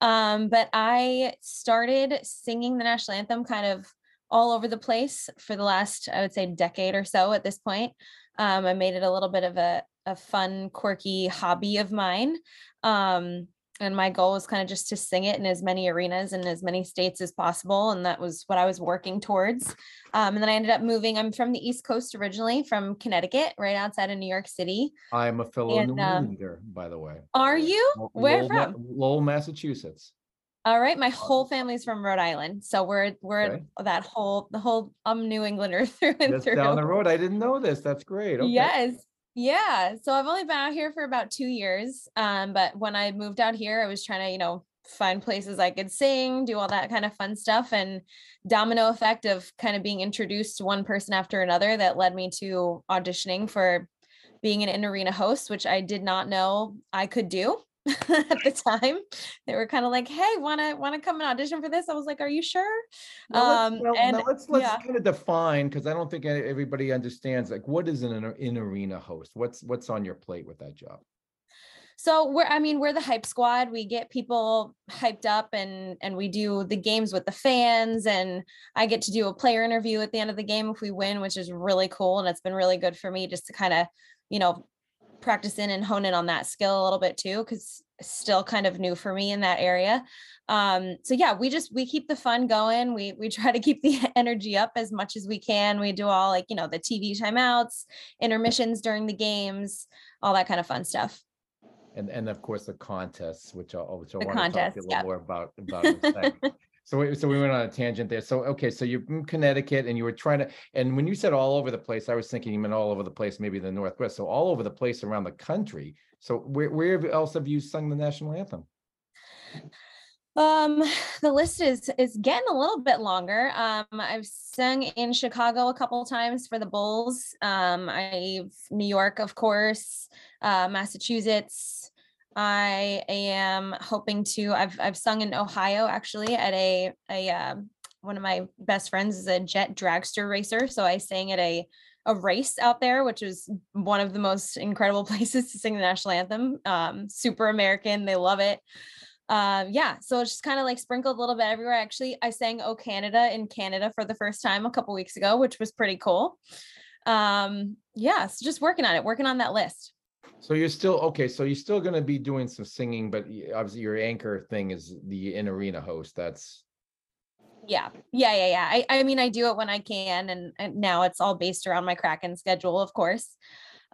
Um, but I started singing the national anthem kind of all over the place for the last, I would say, decade or so at this point. Um, I made it a little bit of a, a fun, quirky hobby of mine. Um, and my goal was kind of just to sing it in as many arenas and as many states as possible. And that was what I was working towards. Um, and then I ended up moving. I'm from the East Coast originally, from Connecticut, right outside of New York City. I am a fellow And, New um, Englander, by the way. Are you? Lo- Where from? Lowell, Massachusetts. All right, my whole family's from Rhode Island, so we're we're Okay. that whole the whole I'm New Englander through and Just through. down the road. I didn't know this. That's great. Okay. Yes. Yeah. So I've only been out here for about two years. Um, but when I moved out here, I was trying to, you know, find places I could sing, do all that kind of fun stuff. And domino effect of kind of being introduced to one person after another that led me to auditioning for being an in arena host, which I did not know I could do. at the time they were kind of like hey want to want to come and audition for this i was like are you sure Now let's, Um, well, and- now let's let's yeah. kind of define because I don't think everybody understands like what is an in arena host. What's what's on your plate with that job? So we're I mean we're the hype squad. We get people hyped up and and we do the games with the fans and I get to do a player interview at the end of the game if we win, which is really cool and it's been really good for me just to kind of, you know, practice in and hone in on that skill a little bit too cuz still kind of new for me in that area. Um so yeah, we just we keep the fun going. We we try to keep the energy up as much as we can. We do all like, you know, the TV timeouts, intermissions during the games, all that kind of fun stuff. And and of course the contests, which I which I The want to talk a little more about about. So so we went on a tangent there. So okay, so you're from Connecticut and you were trying to and when you said all over the place, I was thinking you meant all over the place, maybe the Northwest. So all over the place around the country. So where where else have you sung the national anthem? Um, the list is is getting a little bit longer. Um, I've sung in Chicago a couple times for the Bulls. Um, I've New York, of course, uh, Massachusetts. I am hoping to. I've I've sung in Ohio actually at a a um, one of my best friends is a jet dragster racer, so I sang at a a race out there, which is one of the most incredible places to sing the national anthem. Um, super American, they love it um yeah so it's just kind of like sprinkled a little bit everywhere actually i sang oh canada in canada for the first time a couple weeks ago which was pretty cool um yeah so just working on it working on that list So you're still okay. So you're still going to be doing some singing, but obviously your anchor thing is the in arena host. That's yeah yeah yeah yeah i, I mean i do it when i can and, and now it's all based around my kraken schedule of course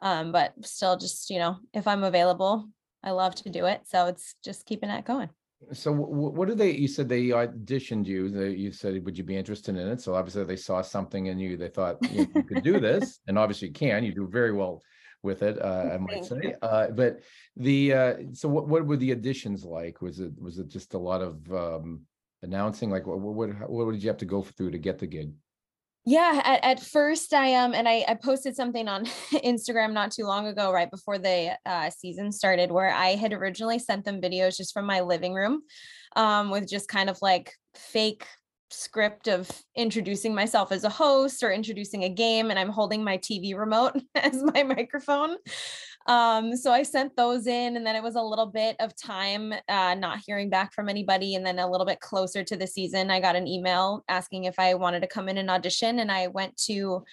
um but still just you know if i'm available i love to do it so it's just keeping that going So what did they, you said they auditioned you, they, you said, would you be interested in it? So obviously they saw something in you, they thought you, know, you could do this, and obviously you can, you do very well with it, uh, I might say. Uh, but the, uh, so what, what were the additions like? Was it, was it just a lot of, um, announcing? Like what, what, what what did you have to go through to get the gig? Yeah, at, at first I um and I, I posted something on Instagram not too long ago, right before the uh, season started, where I had originally sent them videos just from my living room, um, with just kind of like fake script of introducing myself as a host or introducing a game, and I'm holding my TV remote as my microphone. Um, so I sent those in, and then it was a little bit of time uh, not hearing back from anybody. And then a little bit closer to the season, I got an email asking if I wanted to come in and audition. And I went to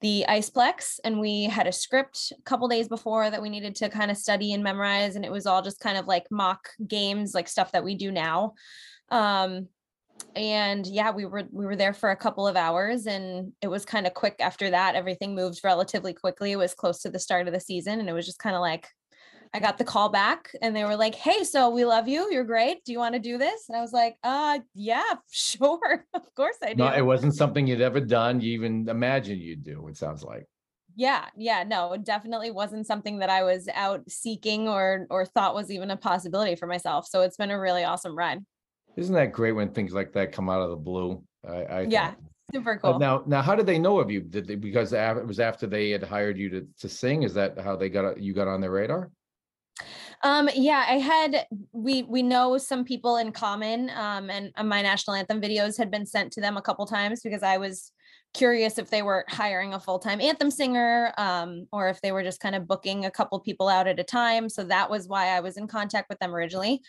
the Iceplex and we had a script a couple days before that we needed to kind of study and memorize. And it was all just kind of like mock games, like stuff that we do now. Um, and yeah we were we were there for a couple of hours and it was kind of quick after that everything moved relatively quickly it was close to the start of the season and it was just kind of like i got the call back and they were like hey so we love you you're great do you want to do this? And i was like uh yeah sure of course i do No, it wasn't something you'd ever done, you even imagined you'd do, it sounds like. yeah yeah no it definitely wasn't something that i was out seeking or or thought was even a possibility for myself so it's been a really awesome ride Isn't that great when things like that come out of the blue? I, I. Yeah, think. super Uh, cool Now, now, how did they know of you? Did they, because it was after they had hired you to, to sing? Is that how they got, you got on their radar? Um, yeah, I had we we know some people in common, um, and uh, my national anthem videos had been sent to them a couple times because I was curious if they were hiring a full-time anthem singer, um, or if they were just kind of booking a couple people out at a time. So that was why I was in contact with them originally.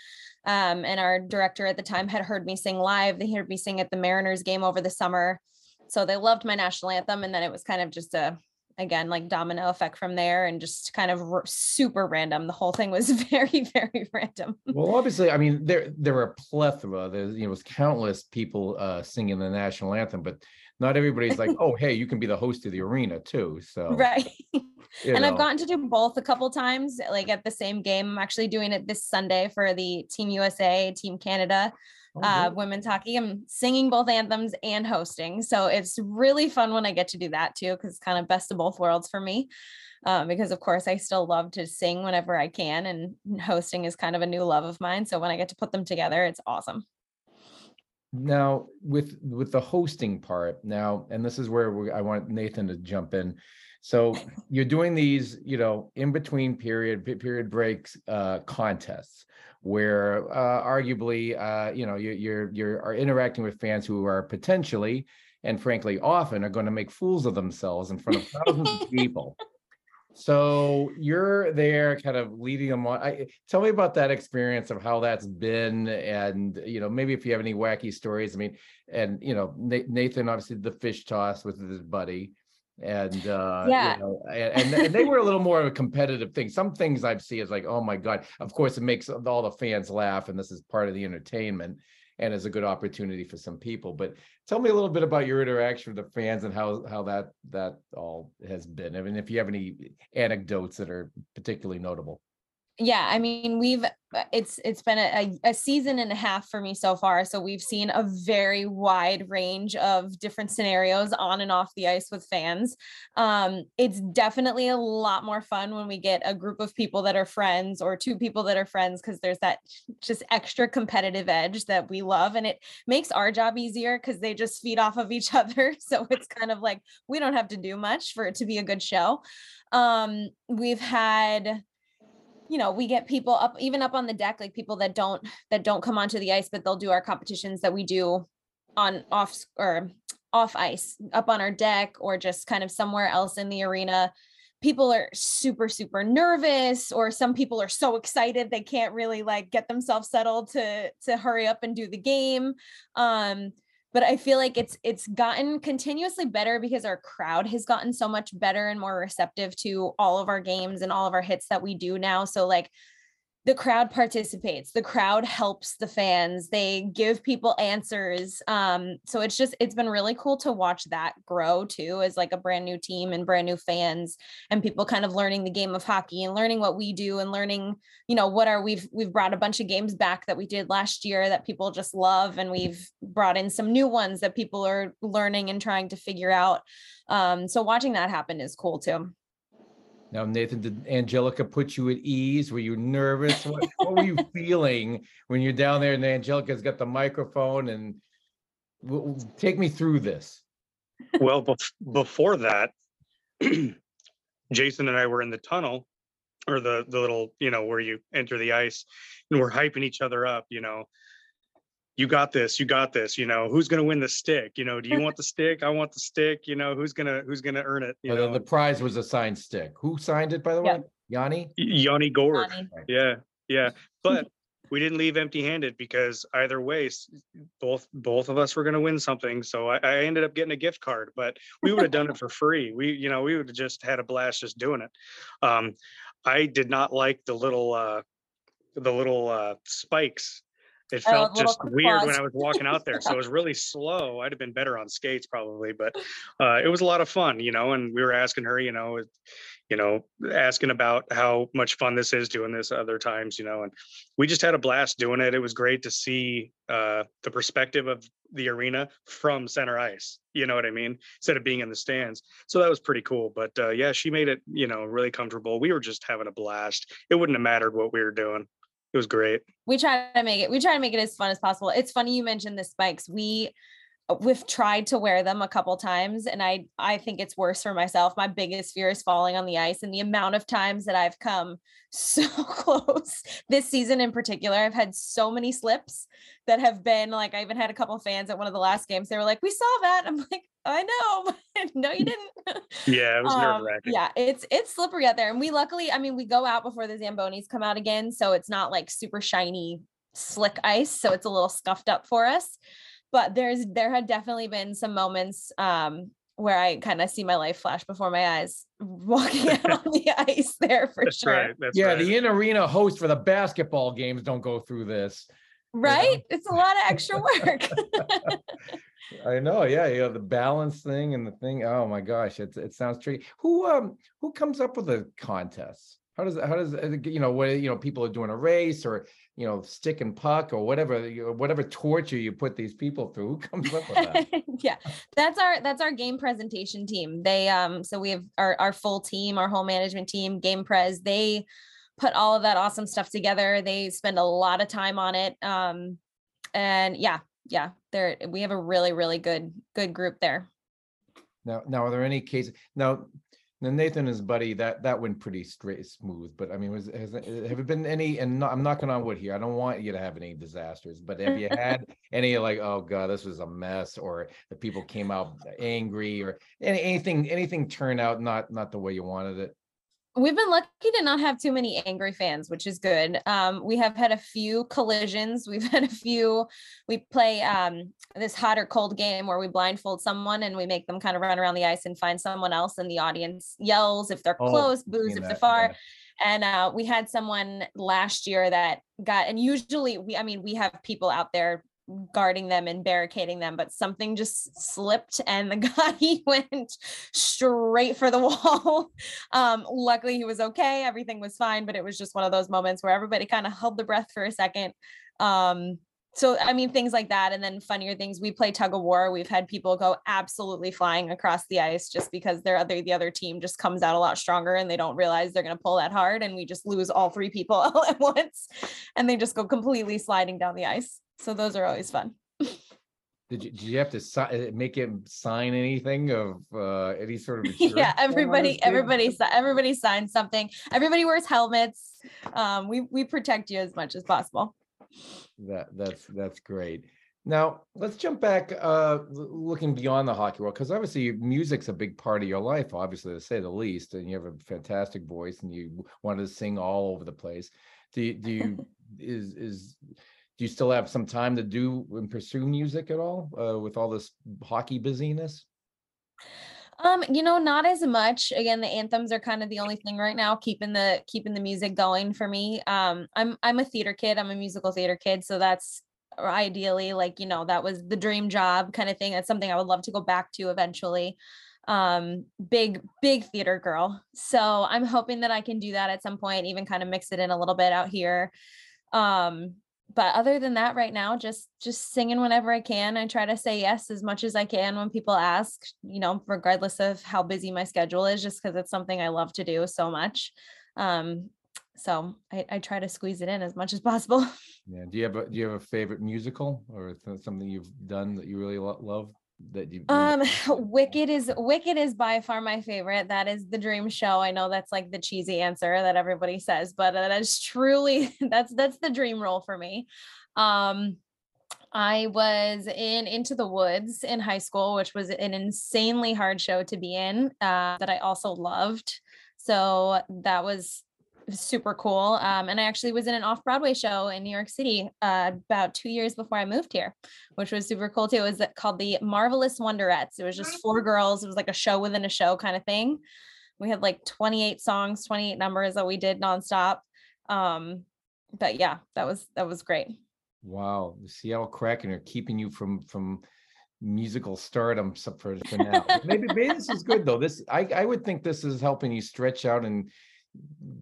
Um, and our director at the time had heard me sing live. They heard me sing at the Mariners game over the summer. So they loved my national anthem, and then it was kind of just a again like domino effect from there and just kind of r- super random the whole thing was very very random Well, obviously, I mean, there, there were a plethora, there you know, was countless people, uh, singing the national anthem, but not everybody's like, oh, hey, you can be the host of the arena too, so. right. and i've gotten to do both a couple times like at the same game. I'm actually doing it this sunday for the team usa team canada Oh, uh, women's hockey. I'm singing both anthems and hosting so it's really fun when i get to do that too because it's kind of best of both worlds for me um, because of course i still love to sing whenever i can and hosting is kind of a new love of mine so when i get to put them together it's awesome Now, with, with the hosting part now, and this is where we- I want Nathan to jump in. So you're doing these, you know, in between period, period breaks, uh, contests where, uh, arguably, uh, you know, you're, you're, you're are interacting with fans who are potentially and frankly often are going to make fools of themselves in front of thousands of people. So you're there kind of leading them on. I, tell me about that experience of how that's been. And, you know, maybe if you have any wacky stories, I mean, and, you know, Nathan obviously the fish toss with his buddy. And, uh, Yeah. you know, and, and, and they were a little more of a competitive thing. Some things I've seen is like, oh my God, of course it makes all the fans laugh and this is part of the entertainment and is a good opportunity for some people. But tell me a little bit about your interaction with the fans and how how that that all has been. I mean, if you have any anecdotes that are particularly notable. Yeah i mean we've uh, it's it's been a, a, a season and a half for me so far so we've seen a very wide range of different scenarios on and off the ice with fans. Um it's definitely a lot more fun when we get a group of people that are friends or two people that are friends because there's that just extra competitive edge that we love and it makes our job easier because they just feed off of each other so it's kind of like we don't have to do much for it to be a good show. Um we've had you know we get people up even up on the deck like people that don't that don't come onto the ice but they'll do our competitions that we do on off or off ice up on our deck or just kind of somewhere else in the arena. People are super super nervous or some people are so excited they can't really like get themselves settled to to hurry up and do the game. Um but i feel like it's it's gotten continuously better because our crowd has gotten so much better and more receptive to all of our games and all of our hits that we do now. So like the crowd participates the crowd helps the fans they give people answers um so it's just it's been really cool to watch that grow too as like a brand new team and brand new fans and people kind of learning the game of hockey and learning what we do and learning you know what are we've we've brought a bunch of games back that we did last year that people just love and we've brought in some new ones that people are learning and trying to figure out um so watching that happen is cool too Now, Nathan, did Angelica put you at ease? Were you nervous? What, what were you feeling when you're down there and Angelica's got the microphone and take me through this? well, bef- before that, Jason and I were in the tunnel or the the little, you know, where you enter the ice and we're hyping each other up, you know. You got this, you got this, you know, who's gonna win the stick? You know, do you want the stick? I want the stick, you know, who's gonna who's gonna earn it? You the, know, the prize was a signed stick. Who signed it, by the Yeah. way? Yanni? Yanni Gourde. Bonnie. Yeah, yeah. But we didn't leave empty-handed because either way, both both of us were going to win something. So I, I ended up getting a gift card, but we would have done it for free. We, you know, we would have just had a blast just doing it. Um, I did not like the little uh, the little uh, spikes. It Oh, felt just weird when. I was walking out there. So it was really slow. I'd have been better on skates probably, but uh, it was a lot of fun, you know. And we were asking her, you know, you know, asking about how much fun this is doing this other times, you know, and we just had a blast doing it. It was great to see uh, the perspective of the arena from center ice. You know what I mean? Instead of being in the stands. So that was pretty cool. But uh, yeah, she made it, you know, really comfortable. We were just having a blast. It wouldn't have mattered what we were doing. It was great. we try to make it we try to make it as fun as possible it's funny you mentioned the spikes we we've tried to wear them a couple times and i i think it's worse for myself my biggest fear is falling on the ice and the amount of times that i've come so close this season in particular i've had so many slips that have been like i even had a couple fans at one of the last games they were like we saw that i'm like i know no you didn't Yeah, it was nerve um, wracking. yeah, it's it's slippery out there, and we luckily, I mean, we go out before the zambonis come out again, so it's not like super shiny, slick ice, so it's a little scuffed up for us. But there's there had definitely been some moments um, where I kind of see my life flash before my eyes, walking out on the ice there for That's sure. right. That's Yeah, right. the in arena host for the basketball games don't go through this. Right? It's a lot of extra work. I know, yeah, yeah, the balance thing and the thing. Oh my gosh, it's it sounds tricky. Who um who comes up with the contests? How does how does uh, you know what you know people are doing a race or you know stick and puck or whatever you whatever torture you put these people through? Who comes up with that? yeah that's our that's our game presentation team they um so we have our, our full team our whole management team game pres they put all of that awesome stuff together they spend a lot of time on it um and yeah yeah there we have a really really good good group there Now, now, are there any cases now? Now Nathan and his buddy that that went pretty straight smooth, but I mean, was has it- have it been any? And no, I'm knocking on wood here. I don't want you to have any disasters, but have you had any like, oh god, this was a mess, or the people came out angry, or any, anything anything turned out not not the way you wanted it? We've been lucky to not have too many angry fans which is good. Um we have had a few collisions. We've had a few we play um this hot or cold game where we blindfold someone and we make them kind of run around the ice and find someone else and the audience yells if they're Oh, close boos if they're far. yeah. and uh we had someone last year that got and usually we i mean we have people out there guarding them and barricading them but something just slipped and the guy went straight for the wall. Um luckily he was okay. Everything was fine but it was just one of those moments where everybody kind of held the breath for a second. Um so i mean things like that and then funnier things we play tug of war. We've had people go absolutely flying across the ice just because their other the other team just comes out a lot stronger and they don't realize they're going to pull that hard and we just lose all three people all at once and they just go completely sliding down the ice so those are always fun Did you did you have to si- make him sign anything of uh any sort of yeah everybody everybody everybody signs something everybody wears helmets um we we protect you as much as possible That that's that's great. Now let's jump back, uh, looking beyond the hockey world, because obviously music's a big part of your life, obviously to say the least. And you have a fantastic voice, and you wanted to sing all over the place. Do you, do you is is do you still have some time to do and pursue music at all uh, with all this hockey busyness? Um, you know, not as much. Again, the anthems are kind of the only thing right now keeping the keeping the music going for me. Um, I'm I'm a theater kid. I'm a musical theater kid, so that's ideally like, you know, that was the dream job kind of thing. That's something I would love to go back to eventually. Um, big big theater girl. So, I'm hoping that I can do that at some point, even kind of mix it in a little bit out here. Um, but other than that right now just just singing whenever i can. I try to say yes as much as i can when people ask you know regardless of how busy my schedule is just because it's something i love to do so much. Um so I, I try to squeeze it in as much as possible. Yeah. Do you have a do you have a favorite musical or th- something you've done that you really lo- love that you? um wicked is wicked is by far my favorite that is the dream show i know that's like the cheesy answer that everybody says but that is truly that's that's the dream role for me um I was in Into the Woods in high school, which was an insanely hard show to be in uh, that I also loved. So that was super cool. Um, and I actually was in an off Broadway show in New York City uh, about two years before I moved here, which was super cool too. It was called the Marvelous Wonderettes. It was just four girls. It was like a show within a show kind of thing. We had like 28 songs, 28 numbers that we did nonstop. Um, but yeah, that was that was great. Wow, the Seattle Kraken are keeping you from from musical stardom for, for now. maybe maybe this is good though. This I I would think this is helping you stretch out and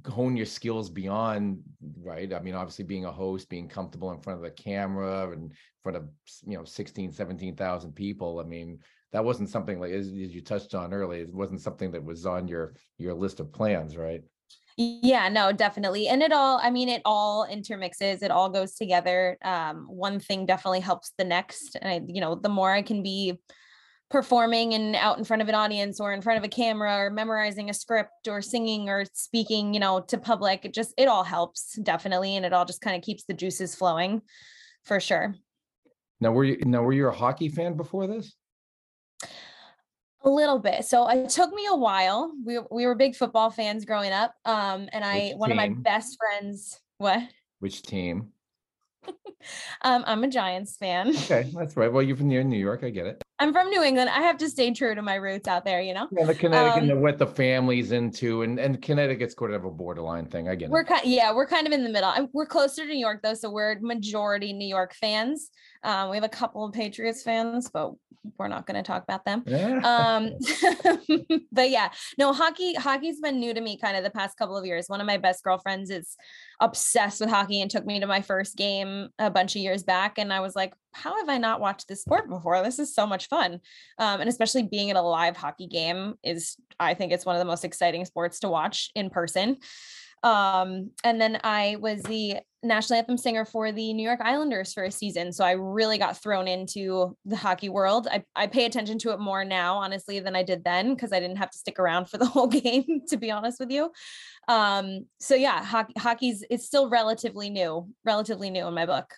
hone your skills beyond right i mean obviously being a host being comfortable in front of the camera and in front of you know 16 17,000 people i mean that wasn't something like as, you touched on earlier it wasn't something that was on your your list of plans right Yeah, no, definitely. And it all, I mean, it all intermixes, it all goes together. Um, one thing definitely helps the next. And I, you know, the more I can be performing and out in front of an audience or in front of a camera or memorizing a script or singing or speaking, you know, to public, it just, it all helps definitely. And it all just kind of keeps the juices flowing for sure. now were you now were you a hockey fan before this A little bit. So it took me a while. We we were big football fans growing up. Um, and I Which one of my best friends. What? which team Um, I'm a Giants fan. okay that's right well you're from near new york i get it I'm from New England. I have to stay true to my roots out there. You know, yeah the connecticut Um, what the family's into and and connecticut's sort of a borderline thing i get we're it kind. Yeah, we're kind of in the middle. We're closer to New York though, so we're majority New York fans. Um, we have a couple of Patriots fans, but we're not going to talk about them. Yeah. um but yeah no hockey hockey's been new to me kind of the past couple of years one of my best girlfriends is obsessed with hockey and took me to my first game a bunch of years back and i was like how have i not watched this sport before this is so much fun um, and especially being at a live hockey game is i think it's one of the most exciting sports to watch in person um, and then I was the national anthem singer for the New York Islanders for a season. So I really got thrown into the hockey world. I, I pay attention to it more now, honestly, than I did then because I didn't have to stick around for the whole game, to be honest with you. Um, so yeah, hockey, hockey's it's still relatively new, relatively new in my book.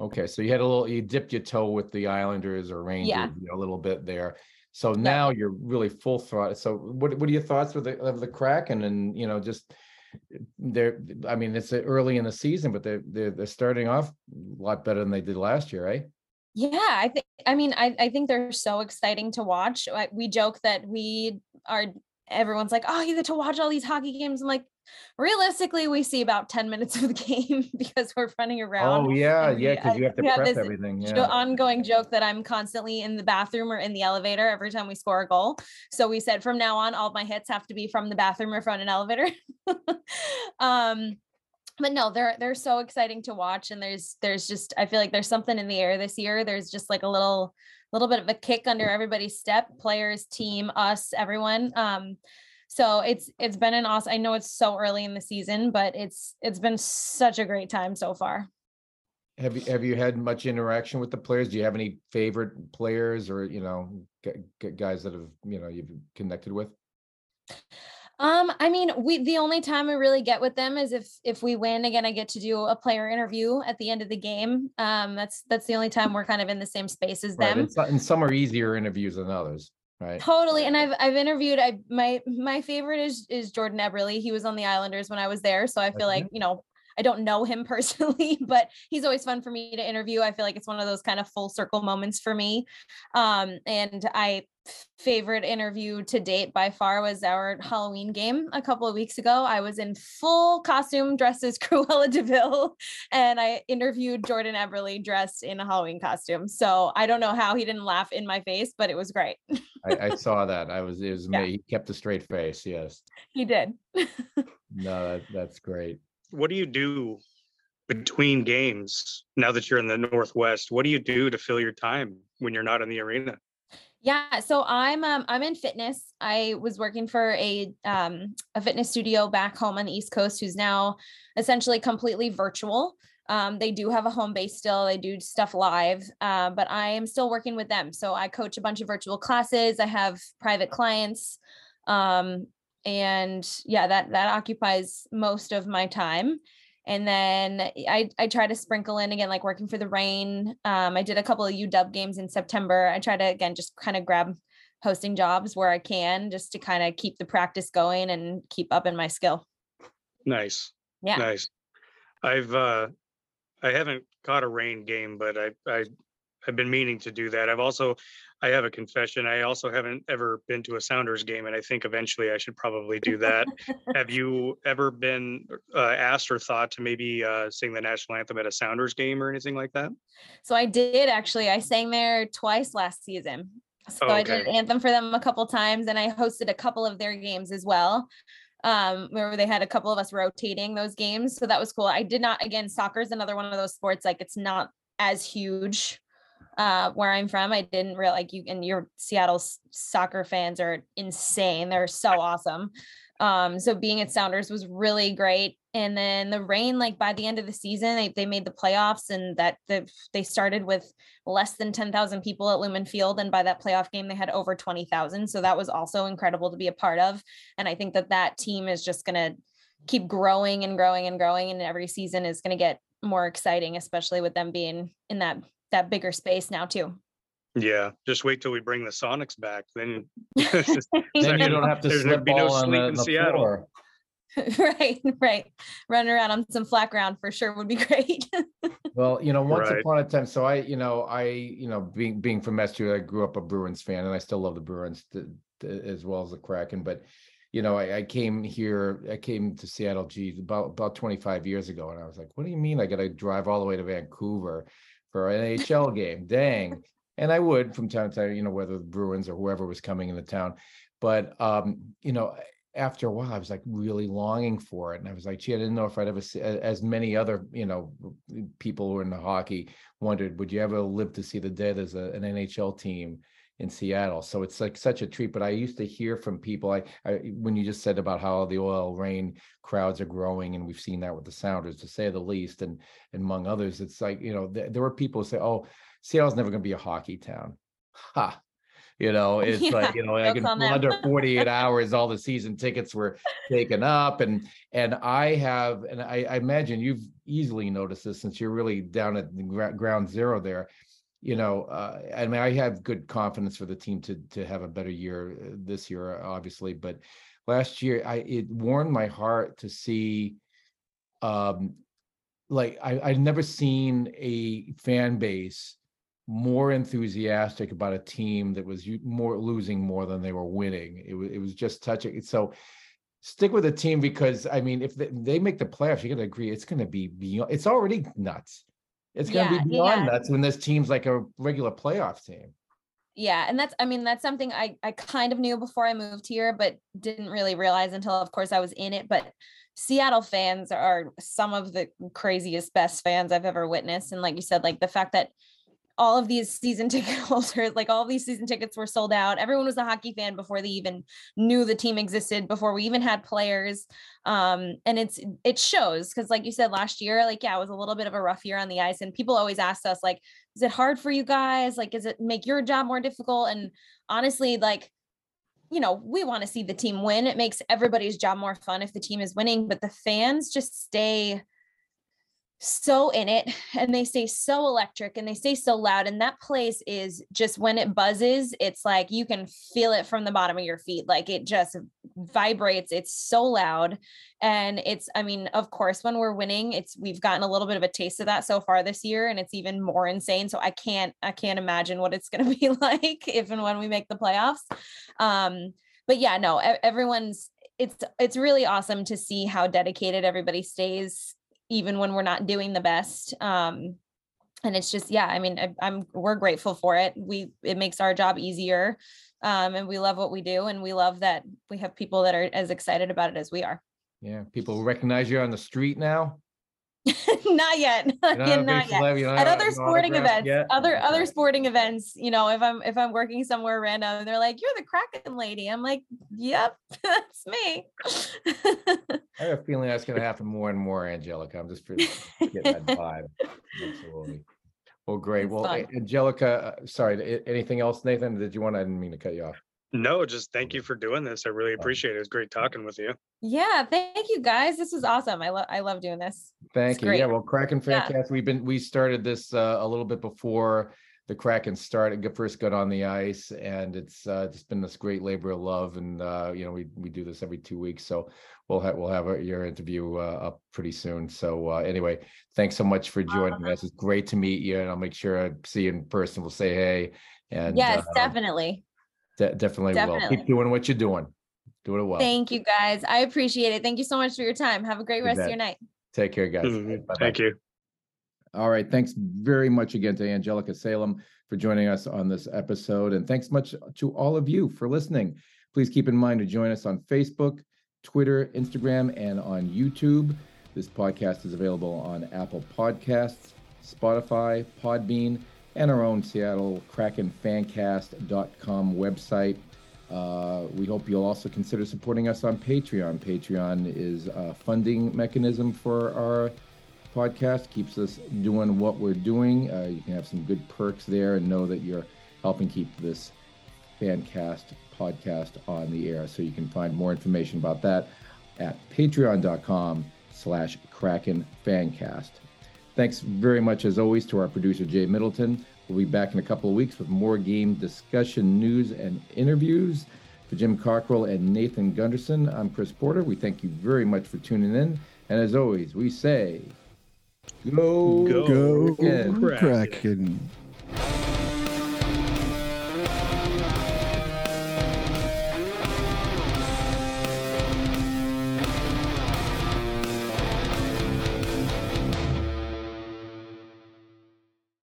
Okay, so you had a little, you dipped your toe with the Islanders or Rangers Yeah. you know, a little bit there. So now you're really full throttle. So what what are your thoughts with the of the Kraken and you know just they're I mean it's uh, early in the season, but they're they're they're starting off a lot better than they did last year, right? Yeah, I think I mean I I think they're so exciting to watch. We joke that we are everyone's like, "Oh, you get to watch all these hockey games." I'm like, realistically, we see about 10 minutes of the game because we're running around. Oh yeah, yeah, because you have to have prep this everything. Yeah. ongoing joke that I'm constantly in the bathroom or in the elevator every time we score a goal. So we said from now on, all my hits have to be from the bathroom or from an elevator. um, but no, they're they're so exciting to watch, and there's there's just I feel like there's something in the air this year. There's just like a little little bit of a kick under everybody's step, players, team, us, everyone. Um, so it's it's been an awesome. I know it's so early in the season, but it's it's been such a great time so far. Have you have you had much interaction with the players? Do you have any favorite players or you know gu- gu- guys that have you know you've connected with? Um, I mean, we the only time I really get with them is if if we win again, I get to do a player interview at the end of the game. Um, that's that's the only time we're kind of in the same space as Right, them. and, so- and some are easier interviews than others, right? Totally. And I've I've interviewed I my my favorite is is Jordan Eberle. He was on the Islanders when I was there. So I feel Okay. like, you know, I don't know him personally, but he's always fun for me to interview. I feel like it's one of those kind of full circle moments for me. Um, and I favorite interview to date by far was our Halloween game a couple of weeks ago. I was in full costume dressed as Cruella de Vil and I interviewed Jordan Eberle dressed in a Halloween costume. So I don't know how he didn't laugh in my face, but it was great. I, I saw that. I was, it was Yeah. me. He kept a straight face. Yes. he did. No, that, that's great. What do you do between games now that you're in the Northwest? What do you do to fill your time when you're not in the arena? Yeah, so I'm um I'm in fitness. I was working for a um a fitness studio back home on the East Coast who's now essentially completely virtual. Um, they do have a home base still. They do stuff live, uh, but I am still working with them. So I coach a bunch of virtual classes. I have private clients, um, and yeah, that that occupies most of my time. And then I I try to sprinkle in again, like working for the Reign. Um, I did a couple of UW games in September. I try to again just kind of grab hosting jobs where I can, just to kind of keep the practice going and keep up in my skill. Nice. Yeah. Nice. I've uh I haven't caught a Reign game, but I I I've been meaning to do that. I've also I have a confession. I also haven't ever been to a Sounders game, and I think eventually I should probably do that. have you ever been uh, asked or thought to maybe uh, sing the national anthem at a Sounders game or anything like that? So I did actually. I sang there twice last season. So Oh, I did okay. anthem for them a couple times, and I hosted a couple of their games as well. Um, where they had a couple of us rotating those games, so that was cool. I did not. Again, soccer is another one of those sports like it's not as huge uh where I'm from. I didn't real like you and your Seattle soccer fans are insane. They're so awesome. Um, so being at Sounders was really great. And then the Reign, like by the end of the season, they, they made the playoffs and that the, they started with less than 10,000 people at Lumen Field. And by that playoff game, they had over 20,000. So that was also incredible to be a part of. And I think that that team is just going to keep growing and growing and growing. And every season is going to get more exciting, especially with them being in that, that bigger space now too. Yeah, just wait till we bring the Sonics back. Then Then you don't have to There's slip gonna be no ball on sleep the, in the Seattle. floor. right, right. Running around on some flat ground for sure would be great. Well, you know, once Right. upon a time, so I, you know, I, you know, being being from Massachusetts, I grew up a Bruins fan, and I still love the Bruins t- t- as well as the Kraken. But, you know, I, I came here, I came to Seattle, geez, about about 25 years ago, and I was like, what do you mean I got to drive all the way to Vancouver for an NHL game? Dang! And I would from time to time, you know, whether the Bruins or whoever was coming into town. But, um, you know, after a while, I was like really longing for it, and I was like, gee, I didn't know if I'd ever see, as many other, you know, people who are in the hockey wondered, would you ever live to see the dead as a, an NHL team in Seattle? So it's like such a treat. But I used to hear from people, I, I when you just said about how the OL Reign crowds are growing, and we've seen that with the Sounders, to say the least, and, and among others, it's like you know there, there were people who say, oh, Seattle's never going to be a hockey town. Ha. You know, it's Yeah, like, you know, I jokes can under 48 hours, all the season tickets were taken up. And and I have, and I, I imagine you've easily noticed this since you're really down at the ground zero there. You know, uh, I mean, I have good confidence for the team to to have a better year uh, this year, obviously. But last year, I it warmed my heart to see, um, like I I've never seen a fan base more enthusiastic about a team that was more losing more than they were winning. It was it was just touching. So stick with the team because I mean, if they, they make the playoffs, you got to agree it's going to be beyond. It's already nuts. It's going to Yeah, be beyond yeah. nuts when this team's like a regular playoff team. Yeah, and that's I mean that's something I I kind of knew before I moved here but didn't really realize until of course I was in it but Seattle fans are some of the craziest best fans I've ever witnessed and like you said like the fact that all of these season ticket holders like all these season tickets were sold out. Everyone was a hockey fan before they even knew the team existed before we even had players. Um and it's it shows because like you said last year like yeah it was a little bit of a rough year on the ice and people always asked us like is it hard for you guys? Like is it make your job more difficult? And honestly like you know we want to see the team win. It makes everybody's job more fun if the team is winning but the fans just stay so in it and they say so electric and they say so loud and that place is just when it buzzes it's like you can feel it from the bottom of your feet like it just vibrates it's so loud and it's i mean of course when we're winning it's we've gotten a little bit of a taste of that so far this year and it's even more insane so i can't i can't imagine what it's going to be like if and when we make the playoffs um but yeah no everyone's it's it's really awesome to see how dedicated everybody stays even when we're not doing the best um and it's just yeah i mean I, i'm we're grateful for it. We it makes our job easier um and we love what we do and we love that we have people that are as excited about it as we are. Yeah people recognize you on the street now not yet. Not, not yet. at other sporting events yet? other other sporting events you know if i'm if i'm working somewhere random they're like you're the kraken lady. I'm like yep that's me. I have a feeling that's going to happen more and more angelica. I'm just getting that vibe. Absolutely. Well great. It's well fun. angelica uh, sorry anything else nathan? Did you want i didn't mean to cut you off no, just thank you for doing this. I really appreciate it. It was great talking with you. Yeah, thank you guys. This was awesome. I love I love doing this. Thank it's you. Great. Yeah, well, Kraken Fancast, yeah. we've been we started this uh, a little bit before the Kraken started first got on the ice, and it's uh, it's been this great labor of love, and uh, you know we we do this every two weeks, so we'll have we'll have your interview uh, up pretty soon. So uh, anyway, thanks so much for joining us. It's great to meet you, and I'll make sure I see you in person. We'll say hey. And yes, uh, definitely. De- definitely, definitely will. Keep doing what you're doing. Do it well. Thank you guys. I appreciate it. Thank you so much for your time. Have a great rest of your night. Take care, guys. Mm-hmm. Thank you. All right. Thanks very much again to Angelica Salem for joining us on this episode. And thanks much to all of you for listening. Please keep in mind to join us on Facebook, Twitter, Instagram, and on YouTube. This podcast is available on Apple Podcasts, Spotify, Podbean, and our own Seattle Kraken Fancast.com website. Uh, we hope you'll also consider supporting us on Patreon. Patreon is a funding mechanism for our podcast, keeps us doing what we're doing. Uh, you can have some good perks there and know that you're helping keep this Fancast podcast on the air. So you can find more information about that at patreon.com slash Kraken Fancast. Thanks very much, as always, to our producer, Jay Middleton. We'll be back in a couple of weeks with more game discussion, news, and interviews. For Jim Cockrell and Nathan Gunderson, I'm Chris Porter. We thank you very much for tuning in. And as always, we say, go, go, Kraken. Kraken.